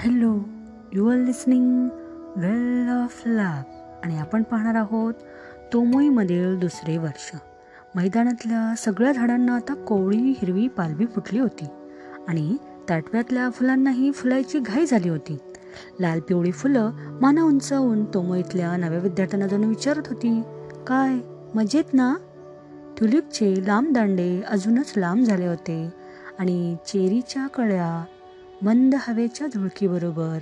Hello you are listening well of love आणि आपण पाहणार आहोत तोमोईमधील दुसरे वर्ष. मैदानातल्या सगळ्या झाडांना आता कोवळी हिरवी पालवी फुटली होती. आणि ताटव्यातल्या फुलांनाही फुलायची घाई झाली होती. लाल पिवळी फुलं माना उंचावून तोमोईतल्या नव्या विद्यार्थ्यांना जाऊन विचारत होती काय मजेत ना? ट्युलिपचे लांब दांडे अजूनच लांब झाले होते आणि चेरीच्या कळ्या मंद हवेच्या झुळकीबरोबर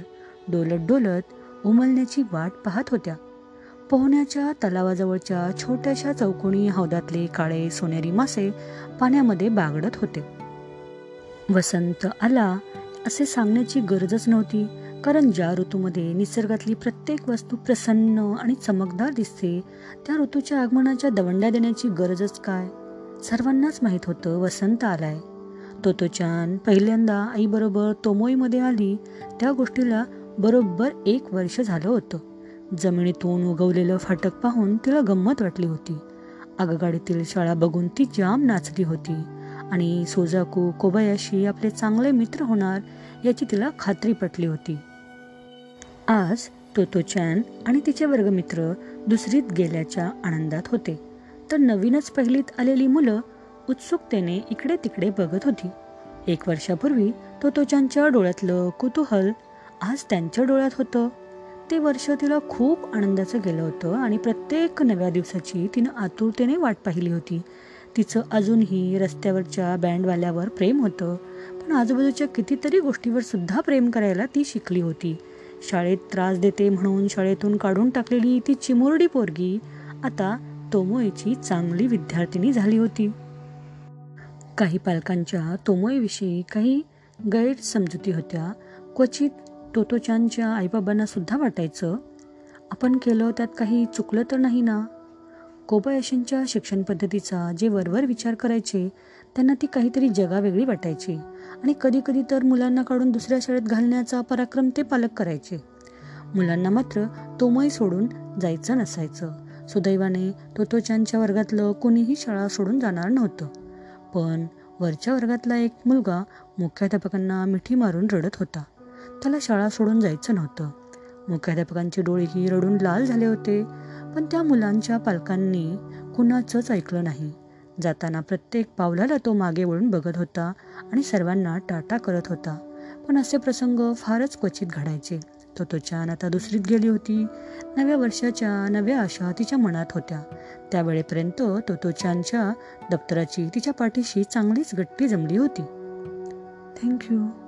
डोलत डोलत उमलण्याची वाट पाहत होत्या. पोहण्याच्या तलावाजवळच्या छोट्याशा चौकोनी हौदातले काळे सोनेरी मासे पाण्यामध्ये बागडत होते. वसंत आला असे सांगण्याची गरजच नव्हती कारण ज्या ऋतूमध्ये निसर्गातली प्रत्येक वस्तू प्रसन्न आणि चमकदार दिसते त्या ऋतूच्या आगमनाच्या दवंड्या देण्याची गरजच काय? सर्वांनाच माहीत होतं वसंत आलाय. तोतोचान पहिल्यांदा आईबरोबर तोमोईमध्ये आली. त्या गोष्टीला बरोबर एक वर्ष झालं होतं. जमिनीतून उगवलेलं फाटक पाहून तिला गंमत वाटली होती. आगगाडीतील शाळा बघून ती जाम नाचली होती. आणि सोजाकू कोबायाशी आपले चांगले मित्र होणार याची तिला खात्री पटली होती. आज तोतोचॅन आणि तिचे वर्गमित्र दुसरीत गेल्याच्या आनंदात होते. तर नवीनच पहिलीत आलेली मुलं उत्सुकतेने इकडे तिकडे बघत होती. एक वर्षापूर्वी तो तोच्यांच्या डोळ्यातलं कुतूहल आज त्यांच्या डोळ्यात होतं. ते वर्ष तिला खूप आनंदाचं गेलं होतं आणि प्रत्येक नव्या दिवसाची तिनं आतुरतेने वाट पाहिली होती. तिचं अजूनही रस्त्यावरच्या बँडवाल्यावर प्रेम होतं पण आजूबाजूच्या कितीतरी गोष्टीवर सुद्धा प्रेम करायला ती शिकली होती. शाळेत त्रास देते म्हणून शाळेतून काढून टाकलेली ती चिमुरडी पोरगी आता तोमोईची चांगली विद्यार्थिनी झाली होती. काही पालकांच्या तोमोईविषयी काही गैरसमजुती होत्या. क्वचित तोतोचांच्या आईबाबांना सुद्धा वाटायचं आपण केलं त्यात काही चुकलं तर नाही ना? कोबायाशींच्या शिक्षण पद्धतीचा जे वरवर विचार करायचे त्यांना ती काहीतरी जगावेगळी वाटायची आणि कधीकधी तर मुलांना काढून दुसऱ्या शाळेत घालण्याचा पराक्रम ते पालक करायचे. मुलांना मात्र तोमय सोडून जायचं नसायचं. सुदैवाने तोतोचांच्या वर्गातलं कोणीही शाळा सोडून जाणार नव्हतं. पण वरच्या वर्गातला एक मुलगा मुख्याध्यापकांना मिठी मारून रडत होता. त्याला शाळा सोडून जायचं नव्हतं. मुख्याध्यापकांची डोळेही रडून लाल झाले होते पण त्या मुलांच्या पालकांनी कुणाचंच ऐकलं नाही. जाताना प्रत्येक पावलाला तो मागे वळून बघत होता आणि सर्वांना टाटा करत होता. पण असे प्रसंग फारच क्वचित घडायचे. तो तोचान आता दुसरीत गेली होती. नव्या वर्षाच्या नव्या आशा तिच्या मनात होत्या. त्यावेळेपर्यंत तो तोचानच्या दप्तराची तिच्या पाठीशी चांगलीच गट्टी जमली होती. थँक्यू